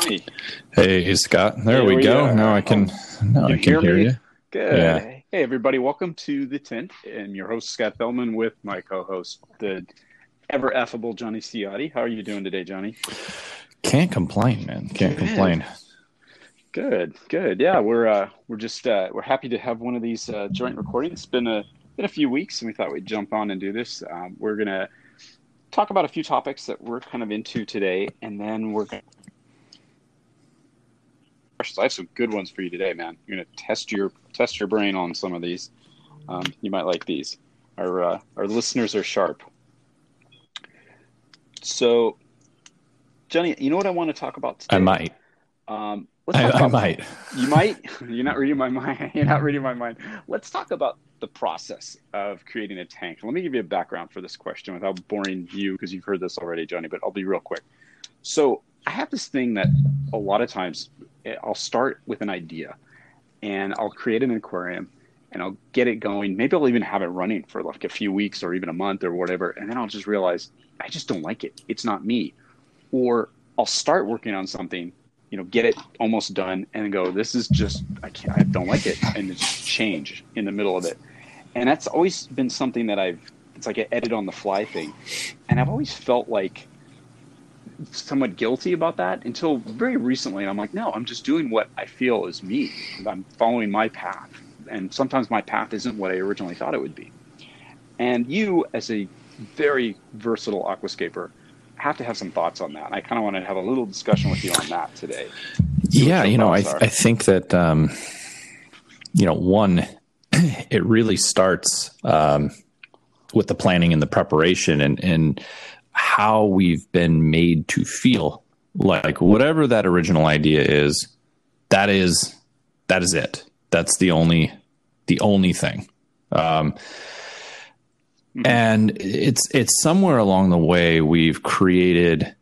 Johnny. Hey, Scott. There, we, we go. go. Now I can, now I can hear hear, you. Good. Yeah. Hey, everybody. Welcome to The Tint. I'm your host, Scott Fellman, with my co host, the ever affable Johnny Ciotti. How are you doing today, Johnny? Can't complain, man. Can't Good. complain. Good, good. Yeah, we're uh, we're just uh, we're happy to have one of these uh, joint recordings. It's been a been a few weeks, and we thought we'd jump on and do this. Um, we're gonna talk about a few topics that we're kind of into today, and then we're gonna. I have some good ones for you today, man. You're gonna test your test your brain on some of these. Um, you might like these. Our uh, our listeners are sharp. So, Johnny, you know what I want to talk about today? I might. Um, let's I, I might. you might. You're not reading my mind. You're not reading my mind. Let's talk about the process of creating a tank. Let me give you a background for this question without boring you because you've heard this already, Johnny. But I'll be real quick. So I have this thing that a lot of times I'll start with an idea, and I'll create an aquarium, and I'll get it going. Maybe I'll even have it running for like a few weeks or even a month or whatever, and then I'll just realize I just don't like it. It's not me. Or I'll start working on something you know, get it almost done and go, this is just, I can't, I don't like it. And just change in the middle of it. And that's always been something that I've, it's like an edit on the fly thing. And I've always felt like somewhat guilty about that until very recently. And I'm like, no, I'm just doing what I feel is me. I'm following my path. And sometimes my path isn't what I originally thought it would be. And you, as a very versatile aquascaper, have to have some thoughts on that. I kind of want to have a little discussion with you on that today. Yeah, you know, I, are. I think that, um, you know, one, it really starts um, with the planning and the preparation and, and how we've been made to feel like whatever that original idea is, that is, that is it. That's the only, the only thing. Um, and it's it's somewhere along the way we've created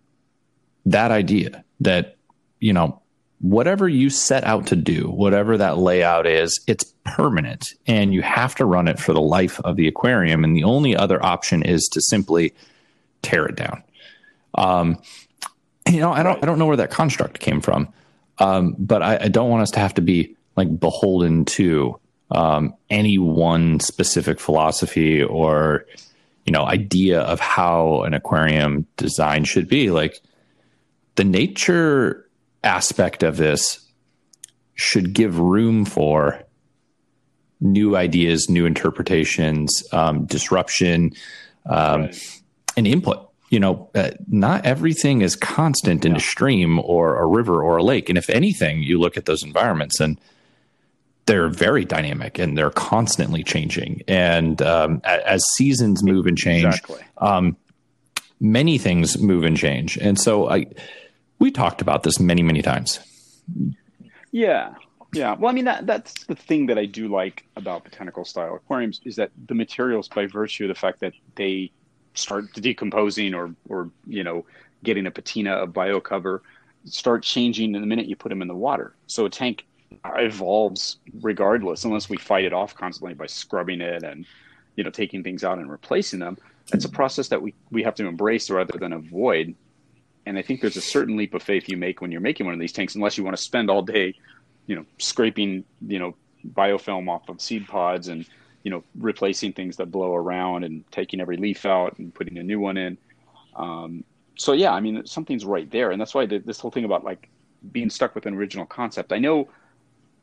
that idea that you know whatever you set out to do whatever that layout is it's permanent and you have to run it for the life of the aquarium and the only other option is to simply tear it down. Um you know i don't i don't know where that construct came from. Um but i, I don't want us to have to be like beholden to um, any one specific philosophy or you know idea of how an aquarium design should be. Like the nature aspect of this should give room for new ideas new interpretations um, disruption um, Right. And input you know uh, not everything is constant in a stream or a river or a lake and if anything you look at those environments and they're very dynamic and they're constantly changing. And um, as seasons move and change, Exactly. um, many things move and change. And so I, we talked about this many, many times. Yeah. Yeah. Well, I mean, that that's the thing that I do like about botanical style aquariums is that the materials, by virtue of the fact that they start decomposing or, or you know, getting a patina, a bio cover, start changing in the minute you put them in the water. So a tank evolves regardless, unless we fight it off constantly by scrubbing it and, you know, taking things out and replacing them. It's a process that we, we have to embrace rather than avoid. And I think there's a certain leap of faith you make when you're making one of these tanks, unless you want to spend all day you know, scraping, you know, biofilm off of seed pods and, you know, replacing things that blow around and taking every leaf out and putting a new one in. Um, so yeah, I mean, something's right there. And that's why the, this whole thing about like being stuck with an original concept. I know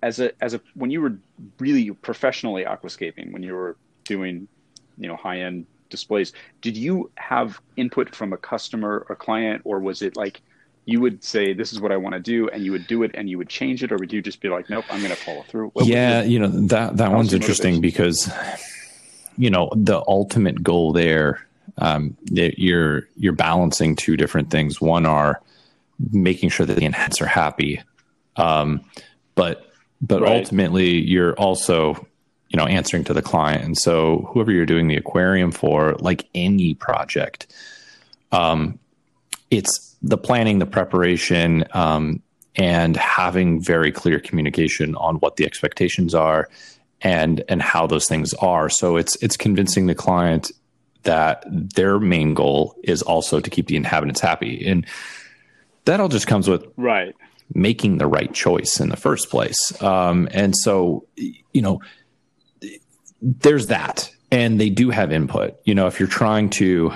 as a, as a, when you were really professionally aquascaping, when you were doing, you know, high end displays, did you have input from a customer or client, or was it like, you would say this is what I want to do, and you would do it, and you would change it, or would you just be like, nope, I'm going to follow through? What yeah, your- you know that that one's interesting motivation? because you know the ultimate goal there um, you're you're balancing two different things. One are making sure that the inhabitants are happy, um, but but right. ultimately you're also you know answering to the client. And so whoever you're doing the aquarium for, like any project, um, it's the planning, the preparation, um, and having very clear communication on what the expectations are and and how those things are. So it's it's convincing the client that their main goal is also to keep the inhabitants happy. And that all just comes with right making the right choice in the first place. Um, and so, you know, there's that. And they do have input. You know, if you're trying to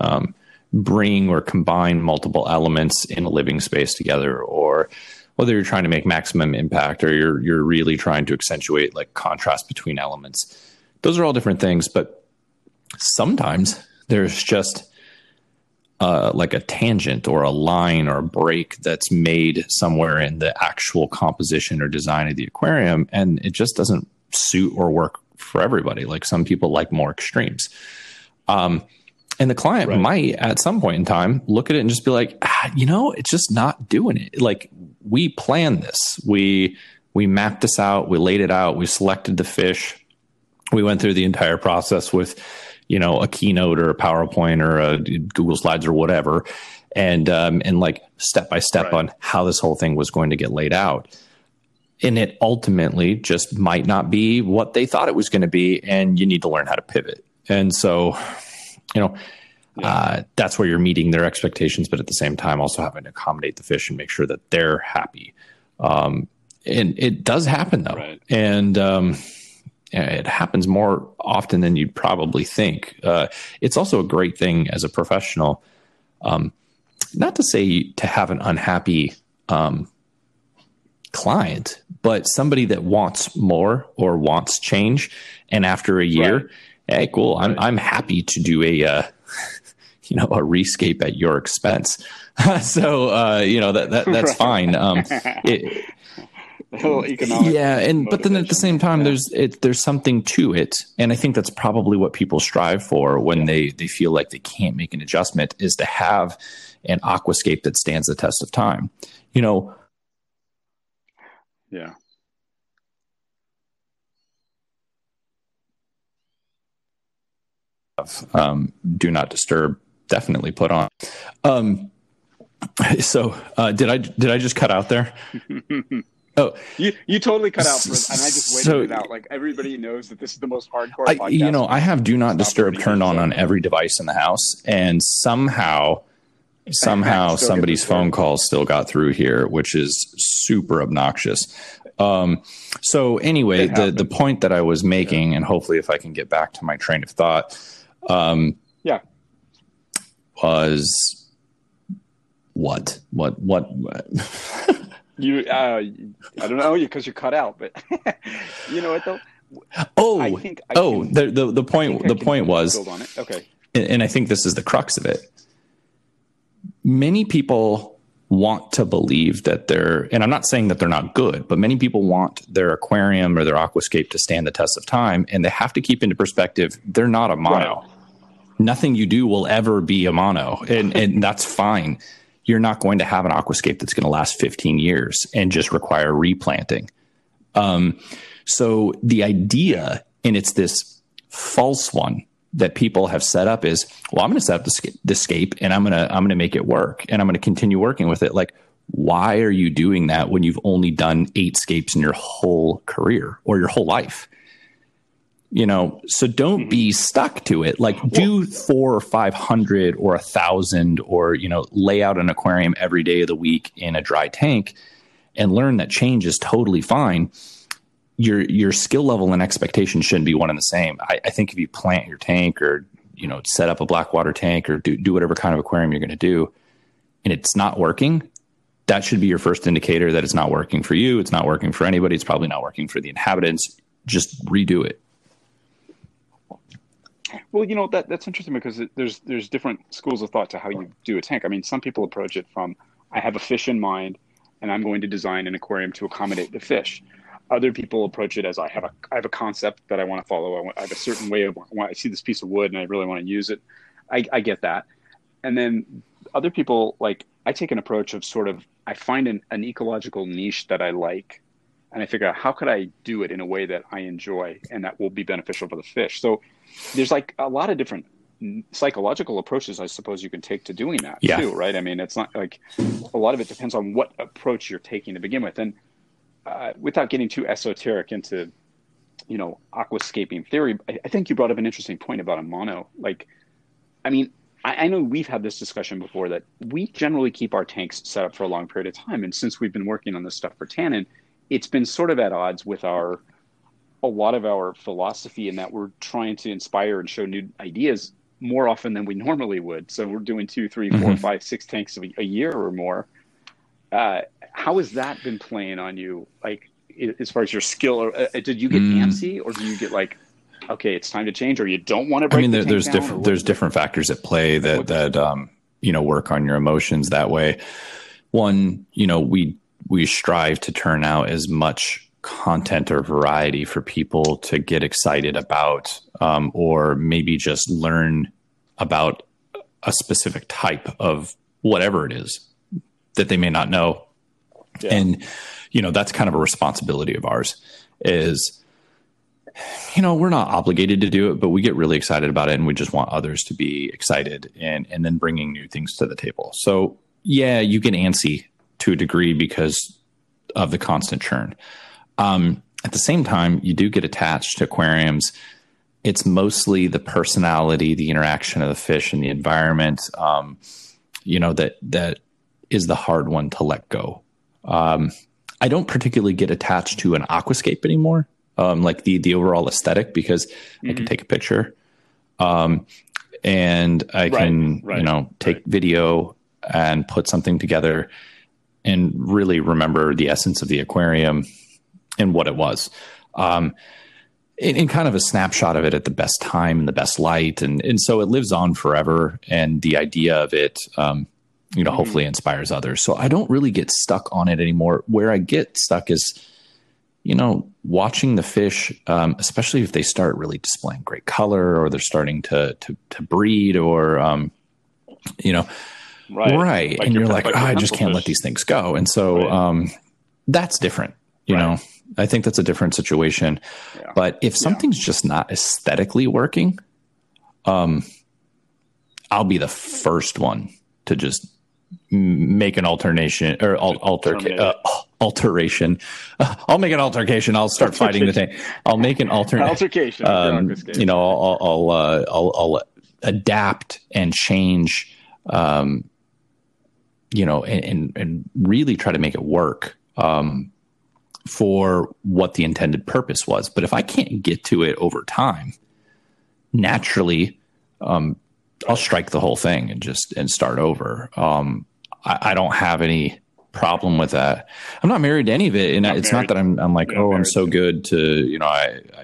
um, bring or combine multiple elements in a living space together, or whether you're trying to make maximum impact or you're you're really trying to accentuate like contrast between elements, those are all different things. But sometimes there's just uh, like a tangent or a line or a break that's made somewhere in the actual composition or design of the aquarium, and it just doesn't suit or work for everybody. Like some people like more extremes. Um, and the client right. might at some point in time look at it and just be like, ah, you know, it's just not doing it. Like we planned this, we we mapped this out, we laid it out, we selected the fish, we went through the entire process with you know a keynote or a PowerPoint or a Google Slides or whatever, and um, and like step by step right. on how this whole thing was going to get laid out. And it ultimately just might not be what they thought it was going to be, and you need to learn how to pivot. And so, you know, yeah. uh, that's where you're meeting their expectations, but at the same time, also having to accommodate the fish and make sure that they're happy. Um, and it does happen though, right. and um, it happens more often than you'd probably think. Uh, it's also a great thing as a professional, um, not to say to have an unhappy um, client, but somebody that wants more or wants change. And after a year, right. Hey, cool, I'm I'm happy to do a uh, you know a rescape at your expense. so uh, you know that, that that's fine. Um, it. Yeah, and but then at the same time, yeah. there's it, there's something to it, and I think that's probably what people strive for when yeah. they they feel like they can't make an adjustment is to have an aquascape that stands the test of time. You know. Yeah. Um, do not disturb. Definitely put on. Um, so uh, did I did I just cut out there? Oh, you you totally cut out, for, and I just waited so, it out. Like everybody knows that this is the most hardcore. I, you know, I have do not disturb turned on on every device in the house, and somehow, somehow somebody's phone call still got through here, which is super obnoxious. Um, so anyway, the the point that I was making, and hopefully, if I can get back to my train of thought, um, yeah, was what what what. what You, uh, I don't know, you because you're cut out, but you know what though? Oh, I think I oh, can, the, the the point the point was okay, and, and I think this is the crux of it. Many people want to believe that they're, and I'm not saying that they're not good, but many people want their aquarium or their aquascape to stand the test of time, and they have to keep into perspective they're not Amano. Right. Nothing you do will ever be Amano, and and that's fine you're not going to have an aquascape that's going to last 15 years and just require replanting. Um, so the idea, and it's this false one that people have set up is, well, I'm going to set up the, the scape and I'm going to, I'm going to make it work and I'm going to continue working with it. Like, why are you doing that when you've only done eight scapes in your whole career or your whole life? You know so don't be mm-hmm. stuck to it. Like do four or five hundred or a thousand or you know lay out an aquarium every day of the week in a dry tank and learn that change is totally fine. Your your skill level and expectation shouldn't be one and the same. I, I think if you plant your tank or you know set up a black water tank or do, do whatever kind of aquarium you're going to do and it's not working that should be your first indicator that it's not working for you it's not working for anybody it's probably not working for the inhabitants. Just redo it well, you know that that's interesting because it, there's there's different schools of thought to how you do a tank. I mean, some people approach it from I have a fish in mind, and I'm going to design an aquarium to accommodate the fish. Other people approach it as I have a I have a concept that I want to follow. I, want, I have a certain way of I, see this piece of wood and I really want to use it. I, I get that. And then other people like I take an approach of sort of I find an, an ecological niche that I like and I figure out how could I do it in a way that I enjoy and that will be beneficial for the fish. So there's like a lot of different psychological approaches I suppose you can take to doing that yeah. too, right? I mean, it's not like a lot of it depends on what approach you're taking to begin with. And uh, without getting too esoteric into, you know, aquascaping theory, I, I think you brought up an interesting point about Amano. Like, I mean, I, I know we've had this discussion before that we generally keep our tanks set up for a long period of time. And since we've been working on this stuff for Tannin, it's been sort of at odds with our a lot of our philosophy in that we're trying to inspire and show new ideas more often than we normally would. So we're doing two, three, four, mm-hmm. five, six tanks a, a year or more. Uh, how has that been playing on you? Like as far as your skill, or uh, did you get mm. antsy, or do you get like, okay, it's time to change, or you don't want to? I mean, there, the there's different there's different factors at play that that um, you know work on your emotions that way. One, you know, we we strive to turn out as much content or variety for people to get excited about, um, or maybe just learn about a specific type of whatever it is that they may not know. Yeah. And, you know, that's kind of a responsibility of ours is, you know, we're not obligated to do it, but we get really excited about it and we just want others to be excited and, and then bringing new things to the table. So yeah, you get antsy to a degree because of the constant churn. Um, at the same time, you do get attached to aquariums. It's mostly the personality, the interaction of the fish, and the environment. Um, you know that that is the hard one to let go. Um, I don't particularly get attached to an aquascape anymore, um, like the the overall aesthetic, because mm-hmm. I can mm-hmm. take a picture, um, and I right, can right, you know take right. video and put something together, and really remember the essence of the aquarium and what it was. Um, in, in, kind of a snapshot of it at the best time and the best light, and and so it lives on forever. And the idea of it, um, you know, mm-hmm. hopefully inspires others. So I don't really get stuck on it anymore. Where I get stuck is, you know, watching the fish, um, especially if they start really displaying great color or they're starting to to, to breed or, um, you know, right, right. Like and you're like, oh, I just can't fish. let these things go. And so right. um, that's different. You right. know, I think that's a different situation. Yeah. But if something's yeah. just not aesthetically working, um, I'll be the first one to just make an alternation or al- alter uh, alteration. Uh, I'll make an altercation. I'll start fighting the thing. I'll make an alternate altercation. Um, you know, I'll I'll, uh, I'll, I'll adapt and change. Um, you know, and, and, and really try to make it work. Um, for what the intended purpose was. But if I can't get to it over time, naturally, um, I'll strike the whole thing and just and start over. Um, I, I, don't have any problem with that. I'm not married to any of it, and not it's married. not that I'm I'm like, oh, I'm so good to you know, I, I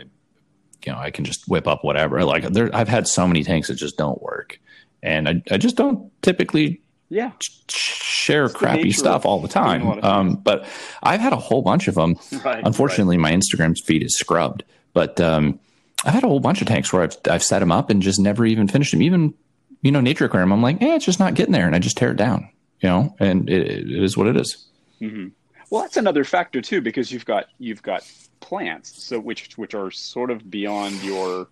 you know, I can just whip up whatever. Like there, I've had so many tanks that just don't work, and I I just don't typically yeah. Share it's crappy stuff all the time. um, but i've had a whole bunch of them right, unfortunately right. my instagram feed is scrubbed. But um, i've had a whole bunch of tanks where I've, I've set them up and just never even finished them even you know nature aquarium i'm like eh, it's just not getting there and i just tear it down you know? And it, it is what it is. Mm-hmm. well that's another factor too because you've got you've got plants so which which are sort of beyond your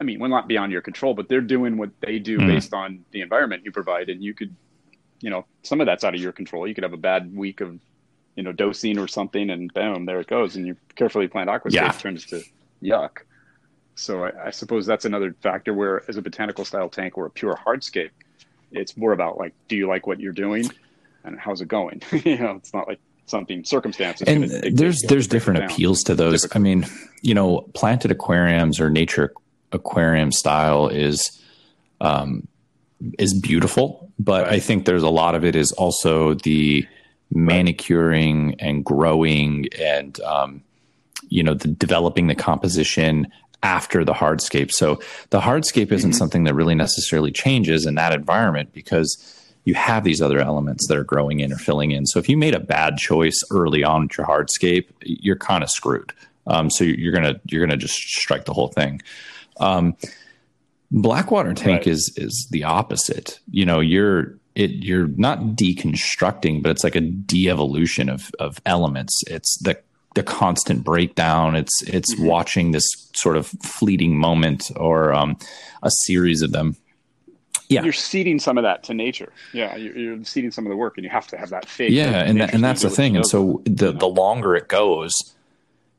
I mean, well, not beyond your control, but they're doing what they do mm. based on the environment you provide, and you could you know, some of that's out of your control. You could have a bad week of, you know, dosing or something, and boom, there it goes. And you carefully planned aquascape yeah. turns to yuck. So I, I, suppose that's another factor where, as a botanical style tank or a pure hardscape, it's more about like, do you like what you're doing, and how's it going? you know, it's not like something circumstances. And there's there's different appeals to those. I mean, you know, planted aquariums or nature aquarium style is um, is beautiful, but. I think there's a lot of it is also the manicuring and growing and um, you know the developing the composition after the hardscape. So the hardscape isn't mm-hmm. something that really necessarily changes in that environment because you have these other elements that are growing in or filling in. So if you made a bad choice early on with your hardscape, you're kind of screwed. Um, so you're gonna you're gonna just strike the whole thing. Um, Blackwater tank right. is is the opposite. You know, you're it you're not deconstructing, but it's like a de-evolution of of elements. It's the the constant breakdown. It's it's mm-hmm. watching this sort of fleeting moment or um, a series of them. Yeah, you're ceding some of that to nature. Yeah, you're, you're ceding some of the work, and you have to have that faith. Yeah, and that, and that's the thing. And so the the longer it goes,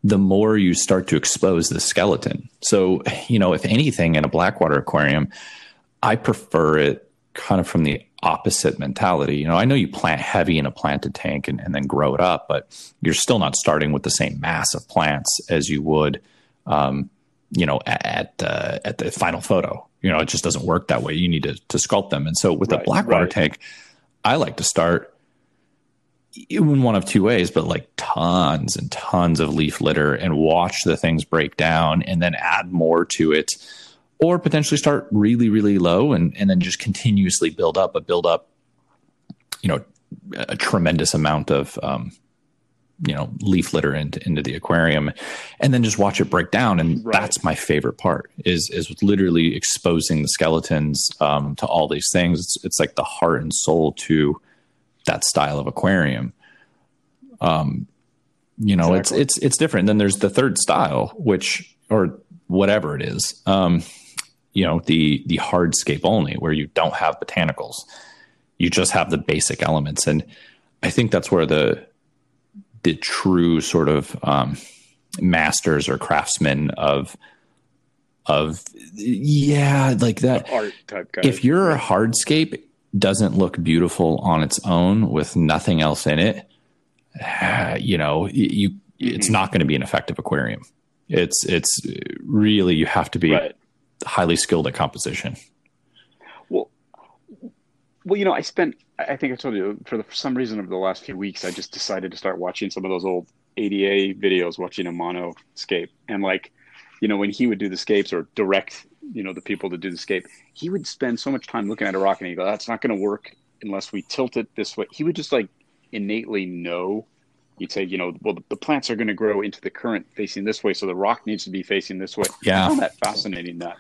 the more you start to expose the skeleton. So, you know, if anything in a Blackwater aquarium, I prefer it kind of from the opposite mentality. You know, I know you plant heavy in a planted tank and, and then grow it up, but you're still not starting with the same mass of plants as you would, um, you know, at uh, at the final photo. You know, it just doesn't work that way. You need to to sculpt them. And so with right, a Blackwater right. tank, I like to start in one of two ways, but like tons and tons of leaf litter and watch the things break down and then add more to it. Or potentially start really, really low and, and then just continuously build up, but build up, you know, a tremendous amount of, um, you know, leaf litter into, into the aquarium and then just watch it break down. And right. that's my favorite part is, is literally exposing the skeletons, um, to all these things. It's, it's like the heart and soul to, that style of aquarium. Um, you know, exactly. it's it's it's different. Then there's the third style, which or whatever it is. Um, you know, the the hardscape only, where you don't have botanicals, you just have the basic elements, and I think that's where the the true sort of um, masters or craftsmen of of yeah, like that. Art type guy. If you're a hardscape, doesn't look beautiful on its own with nothing else in it, you know, you mm-hmm. it's not going to be an effective aquarium. It's it's really you have to be right. highly skilled at composition. Well, well, you know, I spent I think I told you for, the, for some reason over the last few weeks I just decided to start watching some of those old ADA videos, watching Amano scape, and like, you know, when he would do the scapes or direct you know the people to do the scape he would spend so much time looking at a rock and he'd go that's not going to work unless we tilt it this way. He would just like innately know. He'd say you know well the, plants are going to grow into the current facing this way so the rock needs to be facing this way. Yeah. I found that fascinating that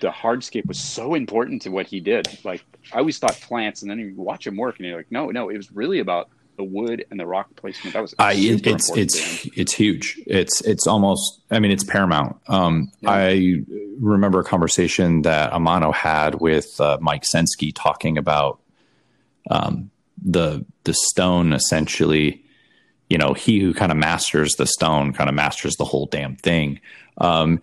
the hardscape was so important to what he did. Like i always thought plants and then you watch him work and you're like no no it was really about the wood and the rock placement. That was I, it's it's it's huge. It's it's almost. I mean, it's paramount. Um, yeah. I remember a conversation that Amano had with uh, Mike Senske talking about um, the the stone essentially. You know, he who kind of masters the stone kind of masters the whole damn thing. Um,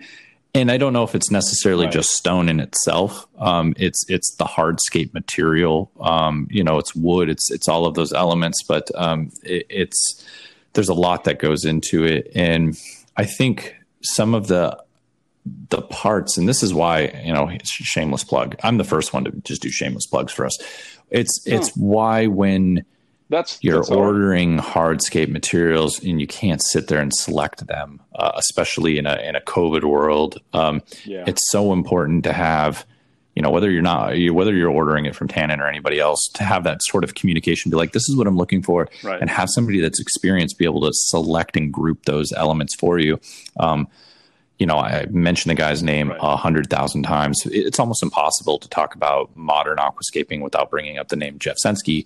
and I don't know if it's necessarily right. just stone in itself. Um, it's it's the hardscape material. Um, you know, it's wood. It's it's all of those elements, but um, it, it's there's a lot that goes into it, and I think some of the the parts, and this is why you know, shameless plug. I'm the first one to just do shameless plugs for us. It's it's hmm. why when that's you're that's ordering hardscape materials and you can't sit there and select them, uh, especially in a in a COVID world. Um, yeah. It's so important to have, you know, whether you're not whether you're ordering it from Tannin or anybody else, to have that sort of communication. Be like, this is what I'm looking for, right. and have somebody that's experienced be able to select and group those elements for you. Um, you know, I mentioned the guy's name a hundred thousand times. It's almost impossible to talk about modern aquascaping without bringing up the name Jeff Senske.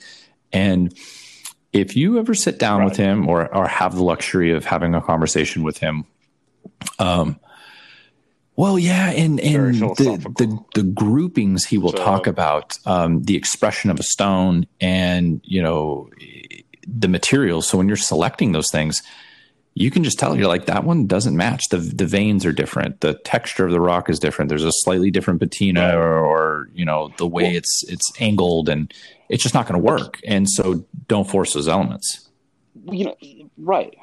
And if you ever sit down right. with him or, or have the luxury of having a conversation with him, um, well, yeah, and and the, the, the groupings he will so, talk about, um, the expression of a stone, and you know the materials. So when you're selecting those things, you can just tell you're like that one doesn't match. the The veins are different. The texture of the rock is different. There's a slightly different patina, or, or, you know the way well, it's it's angled, and it's just not going to work. And so don't force those elements. You know, right.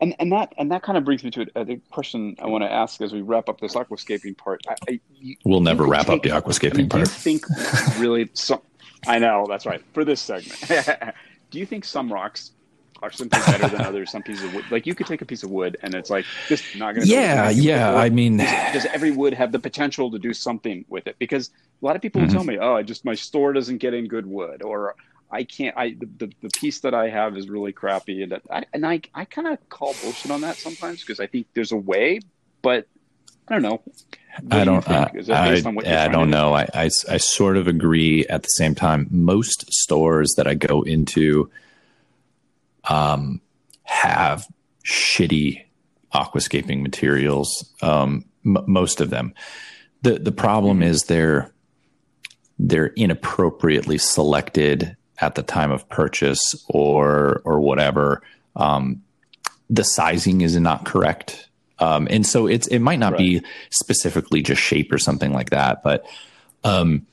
And and that and that kind of brings me to a, a question I want to ask as we wrap up this aquascaping part. I, I, you, we'll never wrap take, up the aquascaping part. Do you think really some? I know that's right for this segment. do you think some rocks are simply better than others. Some pieces of wood, like you could take a piece of wood and it's like just not going to. Yeah, yeah. I mean, does, does, every wood have the potential to do something with it? Because a lot of people mm-hmm. will tell me, "Oh, I just my store doesn't get in good wood," or I can't. I the, the, piece that I have is really crappy, and I and I I kind of call bullshit on that sometimes because I think there's a way, but I don't know. I don't. Uh, I, I don't know. I, I, I sort of agree. At the same time, most stores that I go into, um, have shitty aquascaping materials. Um, m- most of them. the The problem is they're they're inappropriately selected at the time of purchase or or whatever. Um, the sizing is not correct um, and so it's it might not right. be specifically just shape or something like that, but um,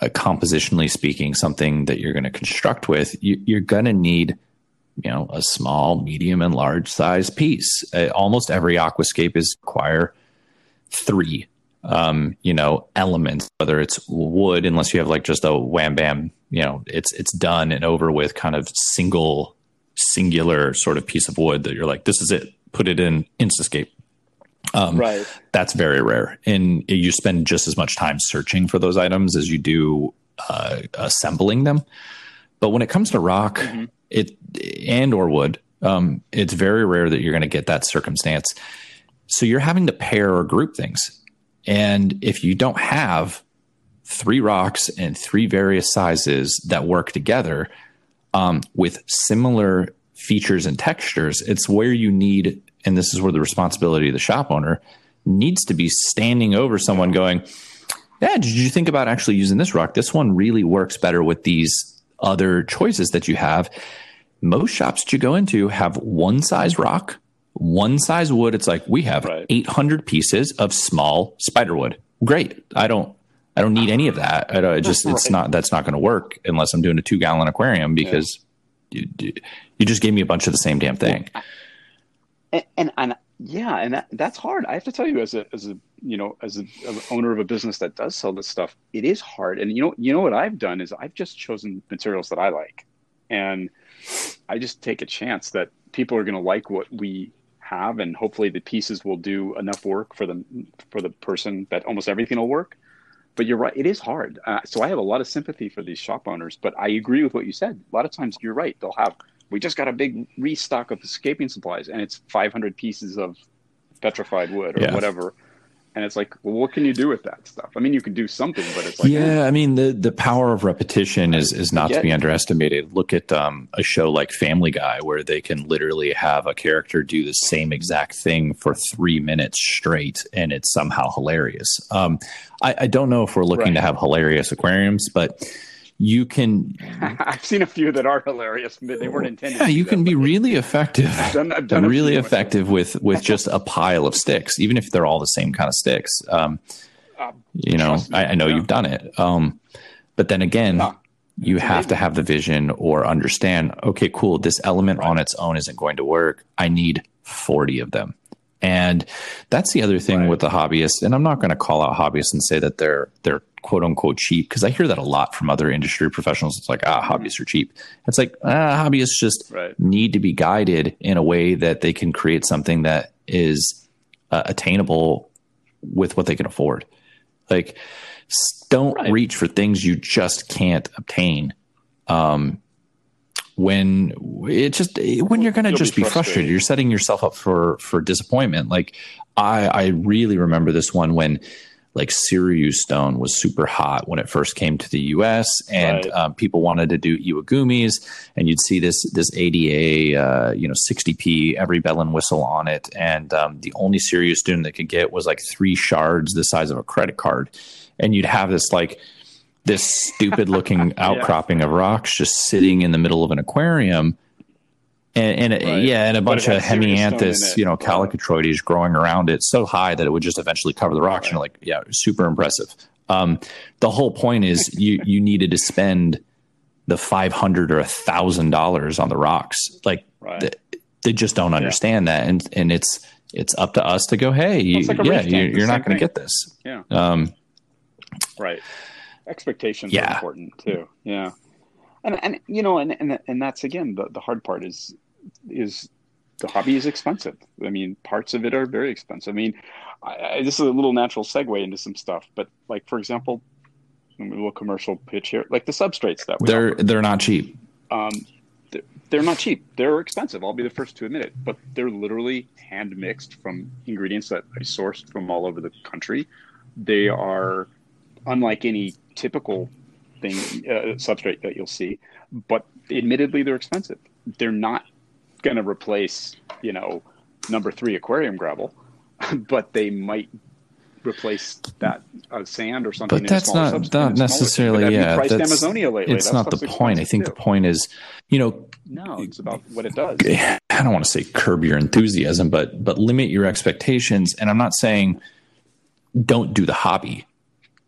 uh, compositionally speaking, something that you're going to construct with, you, are going to need you know a small, medium, and large size piece. Uh, almost every aquascape is require three um, you know elements, whether it's wood, unless you have like just a wham bam, you know, it's it's done and over with, kind of single singular sort of piece of wood that you're like, this is it put it in Instascape. Um, right. That's very rare. And you spend just as much time searching for those items as you do uh, assembling them. But when it comes to rock, mm-hmm. It and or wood, um, it's very rare that you're going to get that circumstance. So you're having to pair or group things. And if you don't have three rocks and three various sizes that work together um, with similar features and textures, it's where you need and this is where the responsibility of the shop owner needs to be standing over someone going, Yeah, did you think about actually using this rock? This one really works better with these other choices that you have. Most shops that you go into have one size rock, one size wood. It's like we have right. 800 pieces of small spider wood. Great. I don't I don't need any of that. I, just it's not that's not going to work unless I'm doing a two gallon aquarium because yeah. you, you just gave me a bunch of the same damn thing. And, and, and yeah, and that, that's hard. I have to tell you, as a as a you know as a, owner of a business that does sell this stuff, it is hard. And you know you know what I've done is I've just chosen materials that I like, and I just take a chance that people are going to like what we have, and hopefully the pieces will do enough work for the for the person that almost everything will work. But you're right; it is hard. Uh, so I have a lot of sympathy for these shop owners. But I agree with what you said. A lot of times, you're right; they'll have we just got a big restock of escaping supplies and it's 500 pieces of petrified wood or yeah. whatever. And it's like well what can you do with that stuff? I mean you can do something but it's like yeah i mean the the power of repetition is is not to be underestimated. Look at um, a show like family guy where they can literally have a character do the same exact thing for three minutes straight and it's somehow hilarious. Um, I, I, don't know if we're looking right. to have hilarious aquariums but you can. I've seen a few that are hilarious, but they weren't intended. Yeah, you can be really effective. I've done, I've done really effective with with just a pile of sticks, even if they're all the same kind of sticks. Um, uh, you know, I, I, know yeah. you've done it. Um, but then again, you have to have the vision or understand. Okay, cool. This element right. on its own isn't going to work. I need forty of them. And that's the other thing right. with the hobbyists. And I'm not going to call out hobbyists and say that they're they're quote unquote cheap because I hear that a lot from other industry professionals. It's like ah, hobbyists are cheap. It's like ah, hobbyists just right. need to be guided in a way that they can create something that is uh, attainable with what they can afford. Like, don't right. reach for things you just can't obtain. Um, when it just when you're going to just be frustrated. frustrated. you're setting yourself up for for disappointment like i i really remember this one when like Tsuruyu stone was super hot when it first came to the U.S. and right. um, people wanted to do iwagumis, and you'd see this this ADA, uh, you know, 60p every bell and whistle on it, and um, the only Tsuruyu stone that could get was like three shards the size of a credit card, and you'd have this like this stupid looking outcropping yeah. of rocks just sitting in the middle of an aquarium. And, and right. yeah, and a bunch of hemianthus, you know, callitrichoides growing around it so high that it would just eventually cover the rocks. Right. And you're like, yeah, super impressive. Um, the whole point is you you needed to spend the five hundred or a thousand dollars on the rocks. Like right. they, they, just don't understand yeah. that, and and it's it's up to us to go, hey, you, like yeah, you, are not going to get this. Yeah. Um, right expectations yeah. are important too. Yeah. and and you know, and and and that's again the the hard part is is the hobby is expensive. I mean, parts of it are very expensive. I mean, I, I, this is a little natural segue into some stuff, but like for example, a little commercial pitch here, like the substrates that they're offer. they're not cheap. Um, they're, they're not cheap. They're expensive. I'll be the first to admit it, but they're literally hand mixed from ingredients that I sourced from all over the country. They are unlike any typical thing uh, substrate that you'll see, but admittedly they're expensive. They're not going to replace, you know, number three aquarium gravel, but they might replace that uh, sand or something. But that's not not necessarily yeah. That's, Amazonia lately. It's not the point. I think too. the point is, you know, no, it's about what it does. I don't want to say curb your enthusiasm, but but limit your expectations. And I'm not saying don't do the hobby.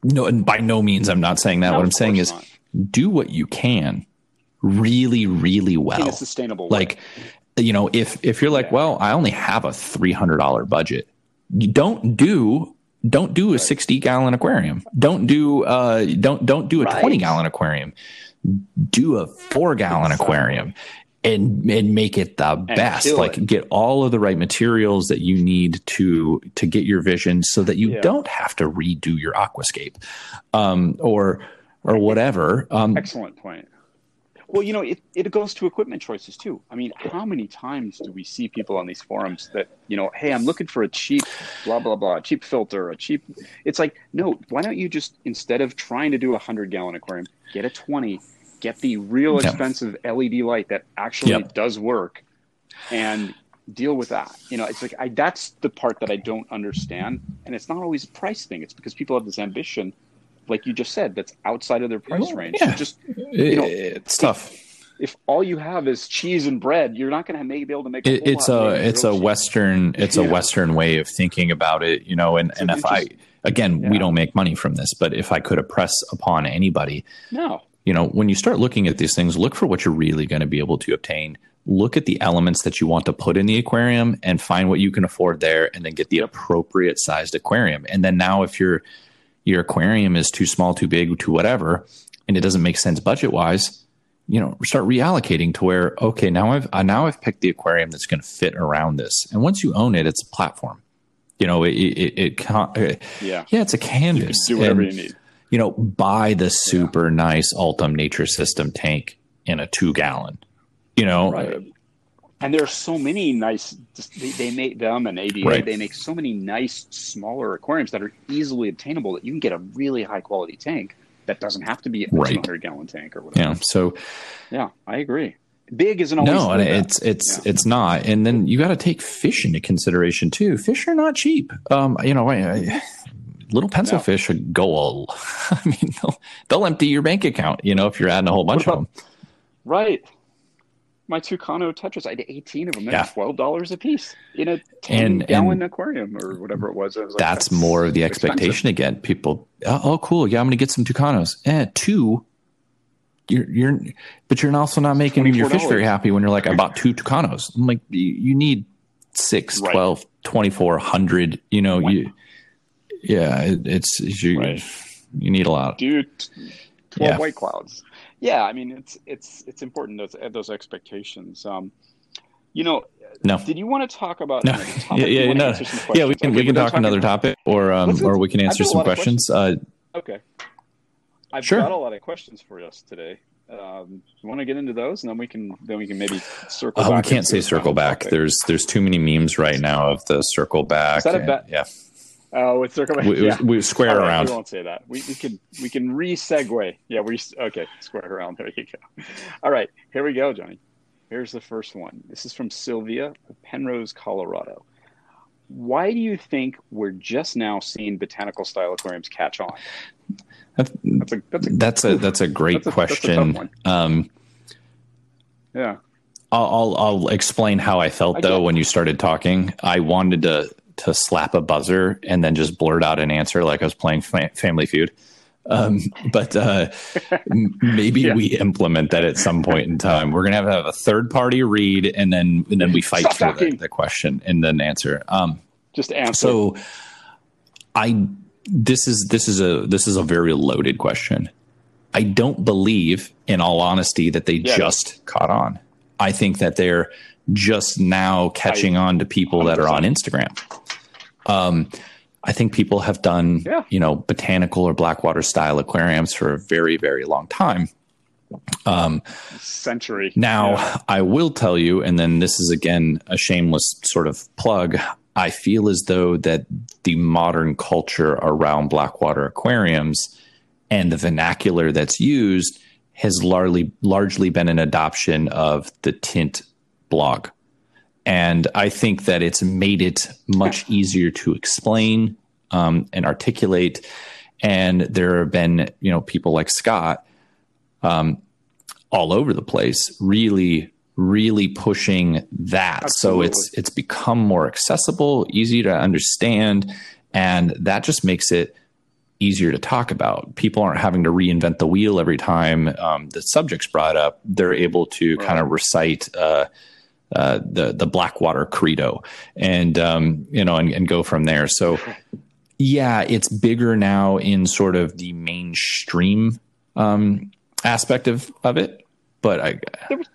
No, and by no means I'm not saying that. No, what I'm saying is not. do what you can really, really well. In a sustainable like, way you know, if if you're like, well, I only have a three hundred dollar budget, don't do don't do a sixty gallon aquarium. Don't do uh don't don't do a right. twenty gallon aquarium. Do a four gallon aquarium and and make it the and best. Like it. get all of the right materials that you need to to get your vision, so that you yeah. don't have to redo your aquascape, um, or or whatever. Um, Excellent point. Well, you know, it, it goes to equipment choices too. I mean, how many times do we see people on these forums that, you know, hey, I'm looking for a cheap blah, blah, blah, cheap filter, a cheap. It's like, no, why don't you just, instead of trying to do a 100 gallon aquarium, get a 20, get the real expensive LED light that actually yep. does work and deal with that. You know, it's like, I, that's the part that I don't understand. And it's not always a price thing, it's because people have this ambition like you just said, that's outside of their price oh, range. Yeah. Just you know, it's tough. If all you have is cheese and bread, you're not going to be able to make. A it, it's a it's a cheese. western it's yeah. a western way of thinking about it, you know. And and if I again, yeah. we don't make money from this, but if I could impress upon anybody, no, you know, when you start looking at these things, look for what you're really going to be able to obtain. Look at the elements that you want to put in the aquarium and find what you can afford there, and then get the appropriate sized aquarium. And then now, if you're your aquarium is too small, too big, too whatever, and it doesn't make sense budget wise, you know, start reallocating to where okay, now I've uh, now I've picked the aquarium that's going to fit around this, and once you own it, it's a platform. You know, it it, it, uh, yeah yeah it's a canvas. do whatever and, you need. You know, buy the super yeah. nice Ultum Nature System tank in a two gallon. You know, right and there are so many nice they, they make them and ada right. they make so many nice smaller aquariums that are easily obtainable that you can get a really high quality tank that doesn't have to be a right. 200 gallon tank or whatever yeah so yeah i agree big isn't always no it's it's yeah. it's not and then you got to take fish into consideration too fish are not cheap um you know I, I, little pencil yeah. fish go i mean they'll, they'll empty your bank account you know if you're adding a whole bunch about, of them right my Tucano tetras. I had 18 of them. Yeah. $12 a piece in a 10 and, gallon and aquarium or whatever it was. was like, that's, that's, more of the expectation expensive. again. People, oh, oh, cool. Yeah, I'm going to get some Tucanos. Eh, two. You're, you're, but you're also not making your fish very happy when you're like, I bought two Tucanos. I'm like, you, need six, right. 12, 2400, you know, you, yeah, it, it's, you, right. you need a lot. Dude, 12 yeah. white clouds yeah, I mean it's it's it's important those those expectations. Um, you know, no. Did you want to talk about? No. yeah, yeah, no. yeah. We can okay, we can talk another topic, or um, or we can answer some questions. questions. Uh, okay. I've sure. got a lot of questions for us today. Um, you want to get into those, and then we can then we can maybe circle. Uh, we can't say circle back. Topic. There's there's too many memes right now of the circle back. Is that a bet? Yeah. Oh, with circle. We, yeah. we square right, around. We won't say that. We, we can we can re segue. Yeah, we okay. Square around. There you go. All right, here we go, Johnny. Here's the first one. This is from Sylvia of Penrose, Colorado. Why do you think we're just now seeing botanical style aquariums catch on? That's, that's a that's a that's a, that's a great that's a, question. A um, yeah. I'll, I'll, I'll explain how I felt I though when you started talking. I wanted to to slap a buzzer and then just blurt out an answer like I was playing Family Feud. Um, but uh, maybe yeah. we implement that at some point in time. We're gonna have to have a third party read, and then and then we fight Stop for the, the, question and then answer. Um, just answer. So, I this is this is a this is a very loaded question. I don't believe, in all honesty, that they yeah. just caught on. I think that they're just now catching I, on to people 100%. that are on Instagram. Um, I think people have done, yeah. you know, botanical or blackwater style aquariums for a very, very long time. Um, Century. Now, yeah. I will tell you, and then this is again a shameless sort of plug. I feel as though that the modern culture around blackwater aquariums and the vernacular that's used has largely largely been an adoption of the tint blog. And I think that it's made it much easier to explain um, and articulate. And there have been, you know, people like Scott um, all over the place, really, really pushing that. Absolutely. So it's it's become more accessible, easy to understand, and that just makes it easier to talk about. People aren't having to reinvent the wheel every time um, the subject's brought up. They're able to right. kind of recite. Uh, uh, the the Blackwater Credo, and um, you know, and, and go from there. So, yeah, it's bigger now in sort of the mainstream um, aspect of of it, but I. There was,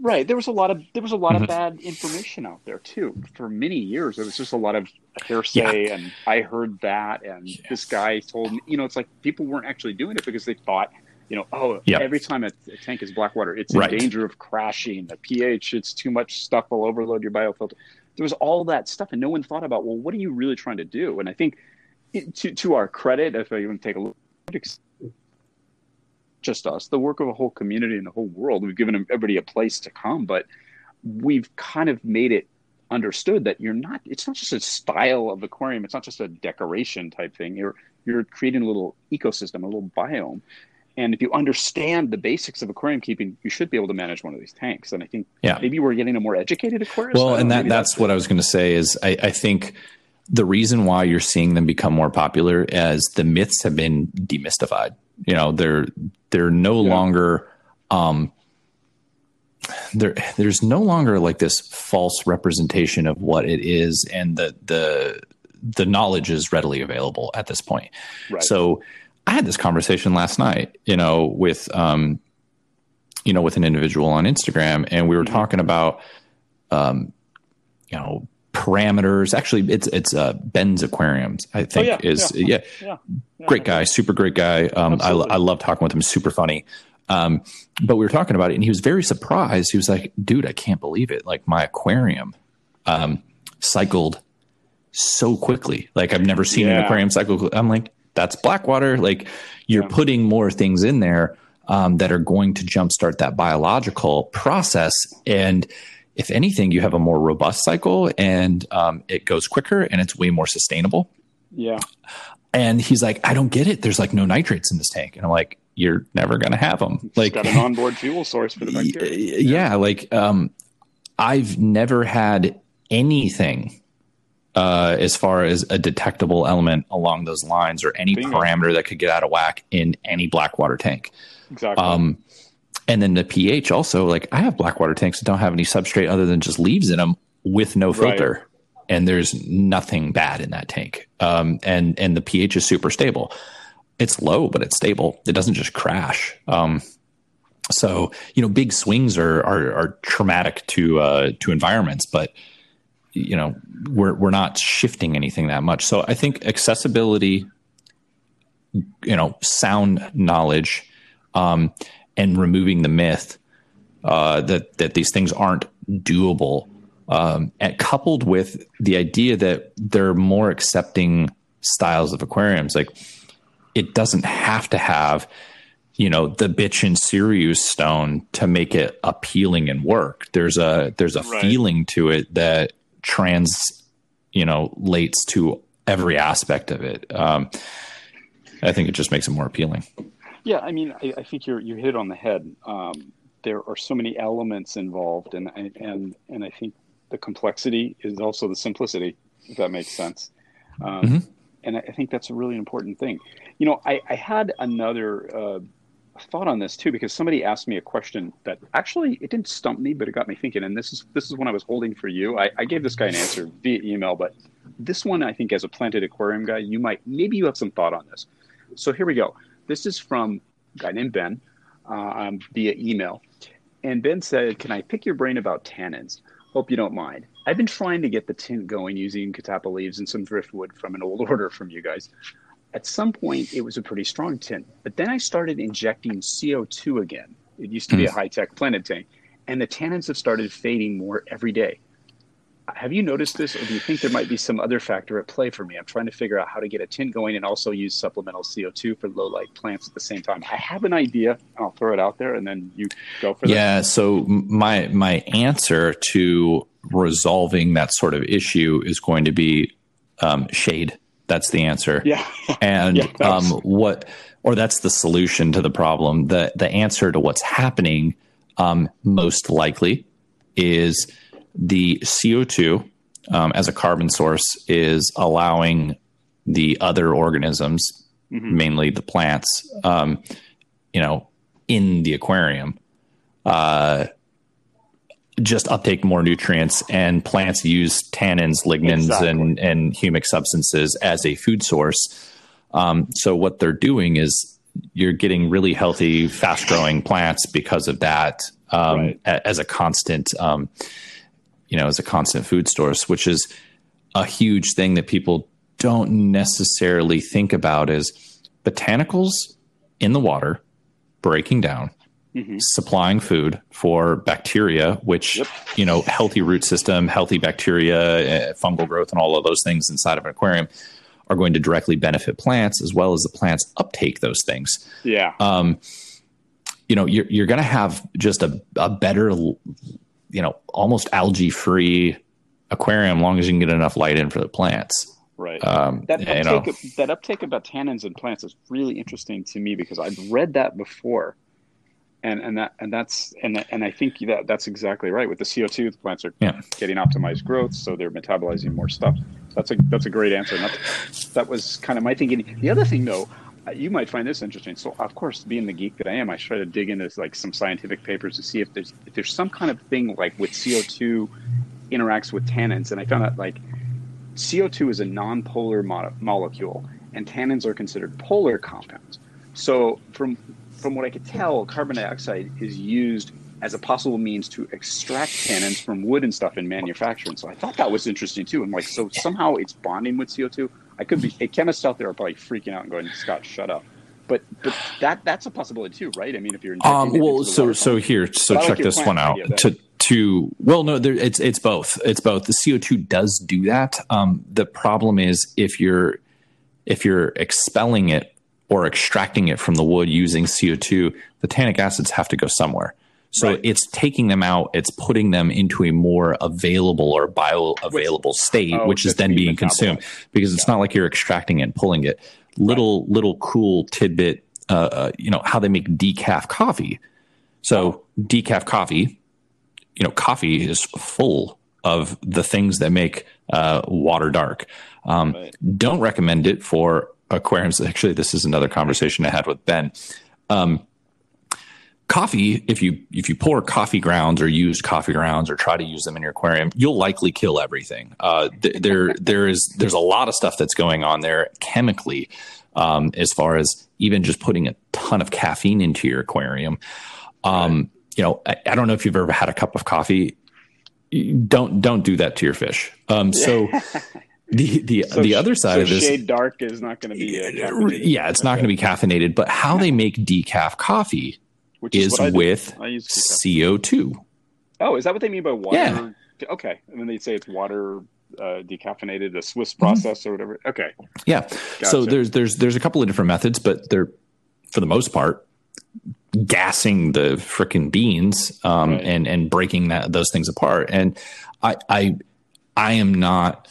right, there was a lot of there was a lot mm-hmm. of bad information out there too. For many years, it was just a lot of hearsay, yeah. and I heard that, and yes. this guy told me. You know, it's like people weren't actually doing it because they thought you know, oh, yep. every time a, a, tank is black water, it's right. in danger of crashing. The pH, it's too much stuff will overload your biofilter. There was all that stuff, and no one thought about, well, what are you really trying to do? And I think, it, to to our credit, if I even take a look, just us, the work of a whole community and the whole world, we've given everybody a place to come, but we've kind of made it understood that you're not. It's not just a style of aquarium. It's not just a decoration type thing. You're you're creating a little ecosystem, a little biome and if you understand the basics of aquarium keeping, you should be able to manage one of these tanks. And I think yeah. maybe we're getting a more educated aquarist. Well, and that, that's, that's what I was going to say is I, I think the reason why you're seeing them become more popular as the myths have been demystified. You know, they're they're no yeah. longer um there there's no longer like this false representation of what it is and the the the knowledge is readily available at this point. Right. So I had this conversation last night, you know, with um, you know, with an individual on Instagram, and we were mm-hmm. talking about, um, you know, parameters. Actually, it's it's uh, Ben's Aquariums. I think oh, yeah, is yeah. Yeah. yeah. great guy, super great guy. Um, I I love talking with him. Super funny. Um, but we were talking about it, and he was very surprised. He was like, "Dude, I can't believe it! Like my aquarium um, cycled so quickly. Like I've never seen an aquarium cycle." I'm like, that's Blackwater. Like you're yeah. putting more things in there um, that are going to jumpstart that biological process. And if anything, you have a more robust cycle and um, it goes quicker and it's way more sustainable. Yeah. And he's like, I don't get it. There's like no nitrates in this tank. And I'm like, you're never going to have them. Like, got an onboard fuel source for the bacteria. Yeah. Like, um, I've never had anything uh, as far as a detectable element along those lines or any Bingo. parameter that could get out of whack in any blackwater tank. Exactly. Um, and then the pH also, like I have blackwater tanks that don't have any substrate other than just leaves in them with no filter. Right. And there's nothing bad in that tank. Um, and, and the pH is super stable. It's low, but it's stable. It doesn't just crash. Um, so, you know, big swings are, are, are traumatic to, uh, to environments, but, you know we're we're not shifting anything that much. So I think accessibility, you know, sound knowledge, um, and removing the myth uh, that that these things aren't doable, um, and coupled with the idea that they're more accepting styles of aquariums, like it doesn't have to have you know the bitch and Seiryu stone to make it appealing and work. There's a there's a right. feeling to it that trans, you know, lates to every aspect of it. Um, I think it just makes it more appealing. Yeah, I mean, I, I think you're you hit it on the head. Um, there are so many elements involved, and and and I think the complexity is also the simplicity. If that makes sense. Um, mm-hmm. And I think that's a really important thing. You know, I, I had another uh, thought on this too because somebody asked me a question that actually it didn't stump me, but it got me thinking. And this is this is one I was holding for you. I, I gave this guy an answer via email, but this one I think as a planted aquarium guy, you might maybe you have some thought on this. So here we go. This is from a guy named Ben uh, um, via email. And Ben said, Can I pick your brain about tannins? Hope you don't mind. I've been trying to get the tint going using catappa leaves and some driftwood from an old order from you guys. At some point, it was a pretty strong tint, but then I started injecting CO2 again. It used to be a high tech planted tank, and the tannins have started fading more every day. Have you noticed this, or do you think there might be some other factor at play for me? I'm trying to figure out how to get a tint going and also use supplemental CO2 for low light plants at the same time. I have an idea. I'll throw it out there, and then you go for that. Yeah. So my my answer to resolving that sort of issue is going to be um, shade. That's the answer. Yeah. And Yeah, um, what, or that's the solution to the problem. The the answer to what's happening, um, most likely, is the CO two um, as a carbon source is allowing the other organisms, mainly the plants, um, you know, in the aquarium, uh, just uptake more nutrients and plants use tannins, lignins, Exactly. and, and humic substances as a food source. Um, so what they're doing is you're getting really healthy, fast growing plants because of that um, Right. a- as a constant, um, you know, as a constant food source, which is a huge thing that people don't necessarily think about is botanicals in the water breaking down supplying food for bacteria which Yep. you know healthy root system healthy bacteria uh, fungal growth and all of those things inside of an aquarium are going to directly benefit plants as well as the plants uptake those things Yeah. um, you know you're, you're going to have just a, a better you know almost algae free aquarium long as you can get enough light in for the plants Right. um, that you know uptake, that uptake about tannins in plants is really interesting to me because I've read that before, and and that and that's and and I think that that's exactly right. With the CO two, the plants are Yeah. getting optimized growth, so they're metabolizing more stuff. That's a that's a great answer. That that was kind of my thinking. The other thing, though, uh, you might find this interesting. So, of course, being the geek that I am, I try to dig into like some scientific papers to see if there's if there's some kind of thing like with CO two interacts with tannins, and I found out like CO2 is a non-polar mo- molecule, and tannins are considered polar compounds. So, from from what I could tell, carbon dioxide is used as a possible means to extract tannins from wood and stuff in manufacturing. So I thought that was interesting too. And like, so somehow it's bonding with CO2. I could be a chemist out there are probably freaking out and going, "Scott, shut up." But but that that's a possibility too, right? I mean, if you're injecting Um, well, so so column. here, so But I like check this one out. To to well, no, there, it's it's both. It's both. The CO two does do that. Um, the problem is if you're if you're expelling it or extracting it from the wood using CO two, the tannic acids have to go somewhere. So Right. it's taking them out. It's putting them into a more available or bioavailable state, oh, which is then being consumed because it's not like you're extracting it and pulling it. Little little cool tidbit. Uh, uh, you know how they make decaf coffee. So decaf coffee, you know, coffee is full of the things that make uh, water dark. Um, Right. Don't recommend it for aquariums. Actually, this is another conversation I had with Ben. Um, coffee, if you if you pour coffee grounds or use coffee grounds or try to use them in your aquarium, you'll likely kill everything. Uh, th- there there is there's a lot of stuff that's going on there chemically, um, as far as even just putting a ton of caffeine into your aquarium. Um, You know, I, I don't know if you've ever had a cup of coffee. Don't don't do that to your fish. Um, so the the So the other side so of this, shade dark is not going to be uh, yeah, it's not going to be caffeinated. But how they make decaf coffee Which is what I do. with I use decaf. CO two. Oh, is that what they mean by water? Yeah. Okay, and then they say it's water uh, decaffeinated, the Swiss Mm-hmm. process or whatever. Okay, Yeah. So there's there's there's a couple of different methods, but they're for the most part gassing the freaking beans um, Right. and and breaking that those things apart. And I I I am not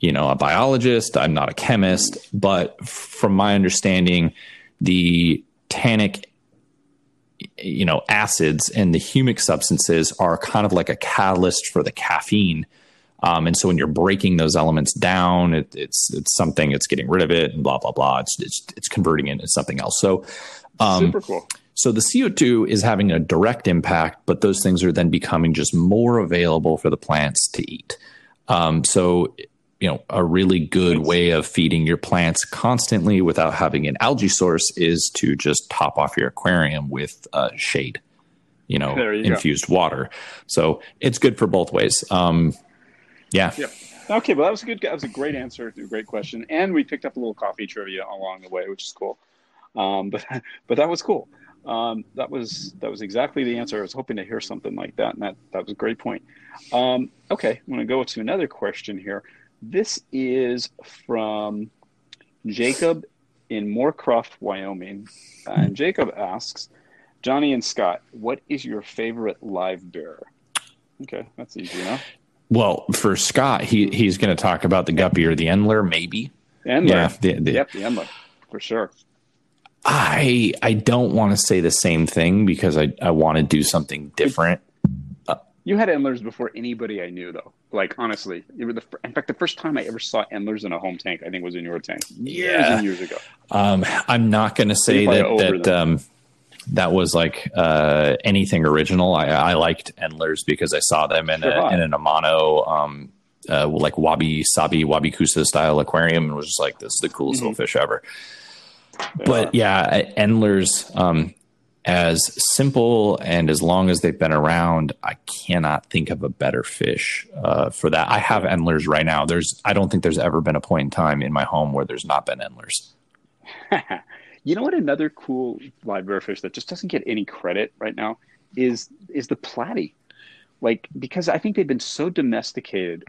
you know a biologist. I'm not a chemist, but from my understanding, the tannic you know acids and the humic substances are kind of like a catalyst for the caffeine um, and so when you're breaking those elements down it, it's it's something it's getting rid of it and blah blah blah it's it's, it's converting it into something else so um, super cool. so the CO2 is having a direct impact, but those things are then becoming just more available for the plants to eat. Um, so you know a really good way of feeding your plants constantly without having an algae source is to just top off your aquarium with uh, shade you know you infused go. water so it's good for both ways um, yeah yep. okay well that was a good that was a great answer to a great question and we picked up a little coffee trivia along the way which is cool um, but but that was cool um, that was that was exactly the answer. I was hoping to hear something like that, and that that was a great point. Um, okay, I'm going to go to another question here. This is from Jacob in Moorcroft, Wyoming, and Jacob asks, Johnny and Scott, what is your favorite live bearer? Okay, that's easy enough. Well, for Scott, he he's going to talk about the guppy or the Endler, maybe. Endler, yeah, the, the, yep, the Endler for sure. I I don't want to say the same thing because I I want to do something different. You had Endlers before anybody I knew, though. Like honestly, you were the in fact the first time I ever saw Endlers in a home tank, I think was in your tank years yeah. and years ago. Um, I'm not going to say that that um, that was like uh, anything original. I, I liked Endlers because I saw them in, a, in an Amano um, uh, like wabi sabi wabi kusa style aquarium and was just like this is the coolest mm-hmm. little fish ever. but yeah, Endlers, um, as simple and as long as they've been around, I cannot think of a better fish uh, for that. I have Endlers right now. There's, I don't think there's ever been a point in time in my home where there's not been Endlers. you know what? Another cool live bear fish that just doesn't get any credit right now is is the platy. Like because I think they've been so domesticated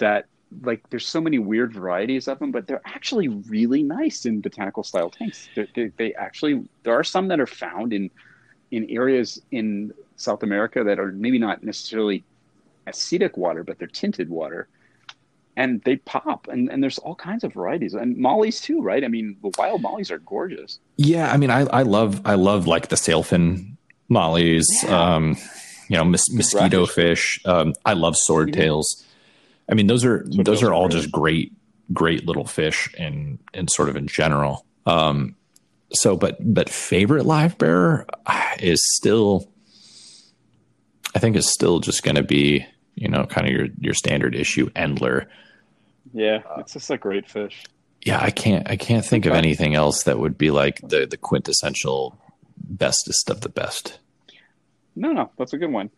that like there's so many weird varieties of them, but they're actually really nice in botanical style tanks. They, they, they, actually there are some that are found in in areas in South America that are maybe not necessarily acidic water, but they're tinted water, and they pop. And, and there's all kinds of varieties and mollies too, right? I mean, the wild mollies are gorgeous. Yeah, I mean, I I love I love like the sailfin mollies. Yeah. Um, you know, mos- mosquito fish. Um, I love swordtails. I mean, those are so those are all just great, great little fish and and sort of in general. Um, so, but but favorite live bearer is still, I think, is still just going to be you know kind of your your standard issue Endler. Yeah, it's just a great fish. Yeah, I can't I can't think of anything else that would be like the the quintessential bestest of the best. No, no, that's a good one.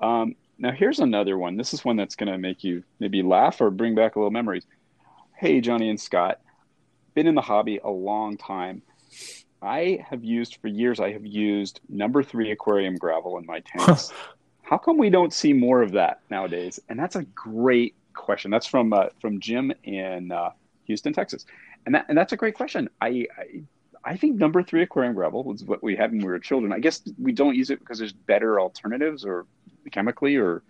Um, now, here's another one. This is one that's going to make you maybe laugh or bring back a little memories. Hey, Johnny and Scott, been in the hobby a long time. I have used for years, I have used number three aquarium gravel in my tanks. How come we don't see more of that nowadays? And that's a great question. That's from uh, from Jim in uh, Houston, Texas, and that and that's a great question. I, I I think number three aquarium gravel was what we had when we were children. I guess we don't use it because there's better alternatives or chemically or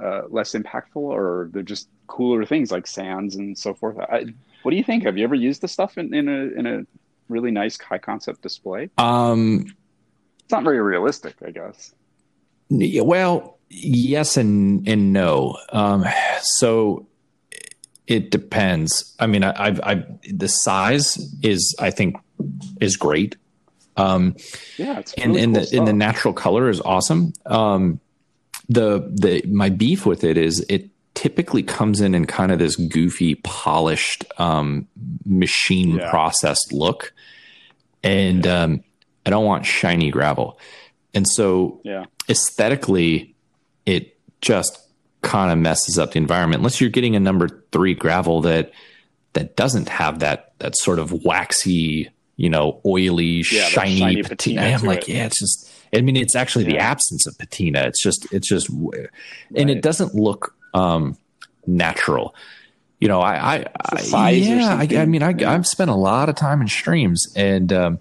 uh, less impactful or they're just cooler things like sands and so forth. I, what do you think? Have you ever used this stuff in, in a in a really nice high concept display? Um, it's not very realistic, I guess. Well, yes and and no. Um, so it depends. I mean, I, I've, I've the size is I think is great. Um, yeah, it's really and, and cool the stuff. and the natural color is awesome. Um, the the my beef with it is it typically comes in in kind of this goofy, polished, um, machine yeah. processed look, and yeah. um, I don't want shiny gravel, and so yeah. aesthetically, it just kind of messes up the environment unless you're getting a number three gravel that that doesn't have that that sort of waxy, you know, oily, shiny, shiny patina. patina I'm like, it. yeah, it's just I mean, it's actually yeah. the absence of patina. It's just, it's just, right. and it doesn't look um, natural. You know, I, I, I yeah, I, I, mean, I, yeah. I've spent a lot of time in streams, and um,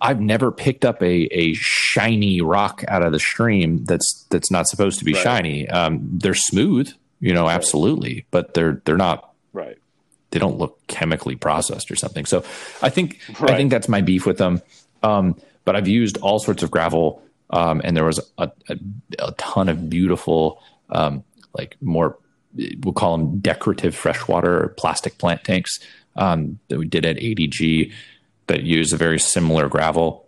I've never picked up a, a shiny rock out of the stream that's that's not supposed to be right. shiny. Um, they're smooth, you know, right. absolutely, but they're they're not right. They don't look chemically processed or something. So, I think I think that's my beef with them. Um, but I've used all sorts of gravel, um, and there was a, a, a ton of beautiful, um, like more, we'll call them decorative freshwater plastic plant tanks um, that we did at ADG that use a very similar gravel.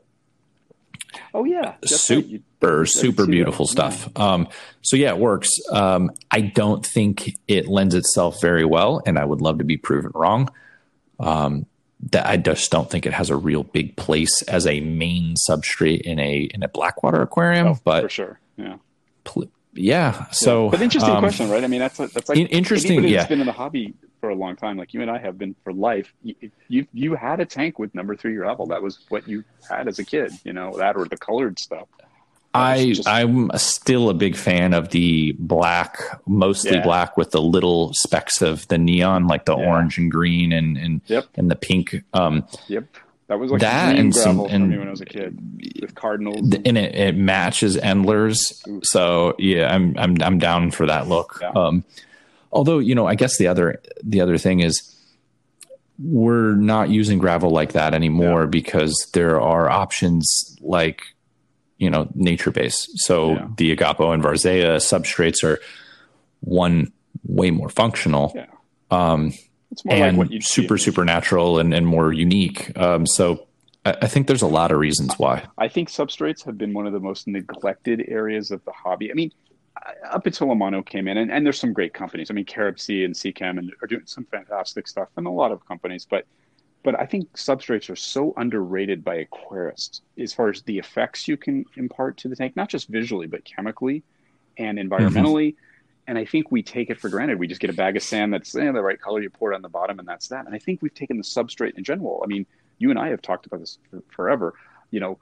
Oh yeah, super super beautiful stuff. Yeah. Um, so yeah, it works. Um, I don't think it lends itself very well, and I would love to be proven wrong. Um, that I just don't think it has a real big place as a main substrate in a in a blackwater aquarium. Oh, but for sure, yeah, pl- yeah. So, yeah. but interesting um, question, right? I mean, that's a, that's like interesting. Yeah, has been in the hobby for a long time, like you and I have been for life. You, you you had a tank with number three gravel. That was what you had as a kid. You know that or the colored stuff. I just, I'm still a big fan of the black, mostly yeah. black with the little specks of the neon, like the yeah. orange and green and and yep. and the pink. Um, yep, that was like that and some and, me when I was a kid with cardinals, and it, it matches Endlers. Ooh. So yeah, I'm I'm I'm down for that look. Yeah. Um, although you know, I guess the other the other thing is we're not using gravel like that anymore because there are options like you know NatureBase. So yeah. the Igapo and Varzea substrates are one way more functional. Yeah. Um, and like super supernatural and, and more unique. Um, so I, I, think there's a lot of reasons why. I think substrates have been one of the most neglected areas of the hobby. I mean, up until Amano came in, and, and there's some great companies. I mean, Carib Sea and Seachem and are doing some fantastic stuff, and a lot of companies. But but I think substrates are so underrated by aquarists as far as the effects you can impart to the tank, not just visually, but chemically and environmentally. Mm-hmm. And I think we take it for granted. We just get a bag of sand that's eh, the right color, you pour it on the bottom, and that's that. And I think we've taken the substrate in general. I mean, you and I have talked about this for, forever. You know,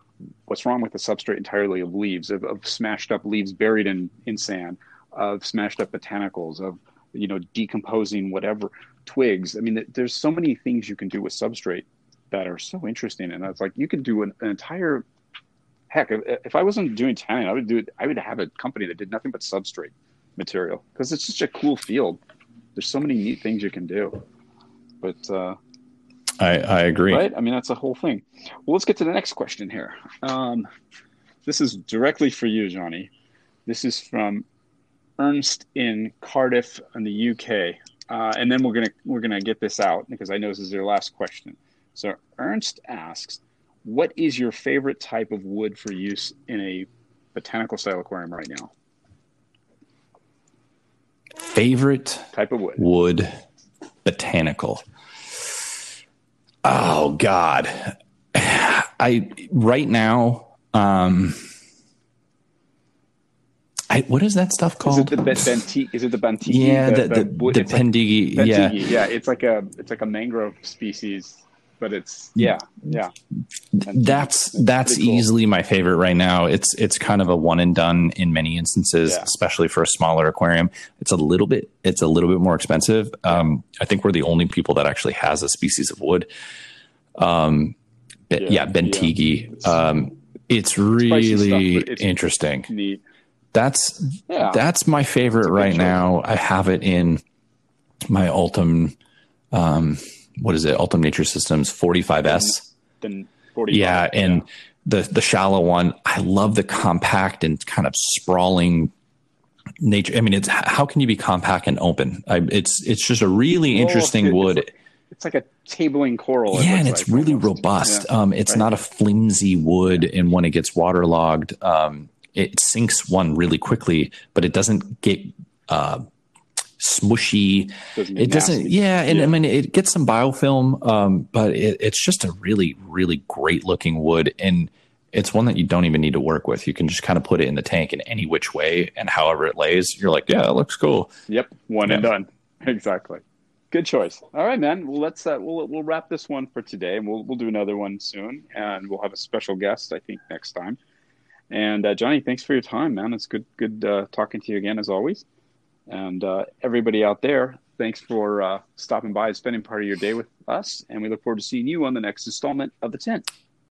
what's wrong with the substrate entirely of leaves, of, of smashed up leaves buried in, in sand, of smashed up botanicals, of you know decomposing whatever twigs. I mean, there's so many things you can do with substrate that are so interesting, and that's like you could do an, an entire heck. If, if, I wasn't doing Tannin, I would do. I would have a company that did nothing but substrate material because it's such a cool field. There's so many neat things you can do, but uh, I, I agree. Right? I mean, that's a whole thing. Well, let's get to the next question here. Um, this is directly for you, Johnny. This is from Ernst in Cardiff in the UK. Uh, and then we're gonna we're gonna get this out because I know this is your last question. So Ernst asks, "What is your favorite type of wood for use in a botanical style aquarium right now?" Favorite type of wood? Wood, botanical. Oh God, I right now. Um, I, what is that stuff called? Is it the bentigi? Is it the bentigi? Yeah, the, the, the, the, pendigi. Like, yeah, yeah. It's like a it's like a mangrove species, but it's yeah, yeah. That's that's cool. easily my favorite right now. It's it's kind of a one and done in many instances, yeah. especially for a smaller aquarium. It's a little bit it's a little bit more expensive. Um, I think we're the only people that actually has a species of wood. Um, yeah, yeah bentigi. Yeah. Um, it's really it's stuff, interesting. Neat. That's yeah. that's my favorite right now. I have it in my Ultum. Um, what is it? Ultum Nature Systems 45S. Then 45, yeah, and yeah. the the shallow one. I love the compact and kind of sprawling nature. I mean, it's how can you be compact and open? I, it's it's just a really well, interesting it's, wood. It's like, it's like, a tabling coral. Yeah, and it's like, really almost. robust. Yeah. Um, it's right. not a flimsy wood, and when it gets waterlogged, um, it sinks one really quickly, but it doesn't get uh, smushy. Doesn't it doesn't. Yeah, and yeah. I mean it gets some biofilm, um, but it, it's just a really really great looking wood, and it's one that you don't even need to work with. You can just kind of put it in the tank in any which way, and however it lays, you're like, yeah, it looks cool. Yep, one yeah. and done. Exactly. Good choice. All right, man. Well, let's uh, we'll we'll wrap this one for today, and we'll we'll do another one soon, and we'll have a special guest, I think, next time. And uh, Johnny, thanks for your time, man. It's good good uh, talking to you again as always. And uh, everybody out there, thanks for uh, stopping by and spending part of your day with us. And we look forward to seeing you on the next installment of the Tint.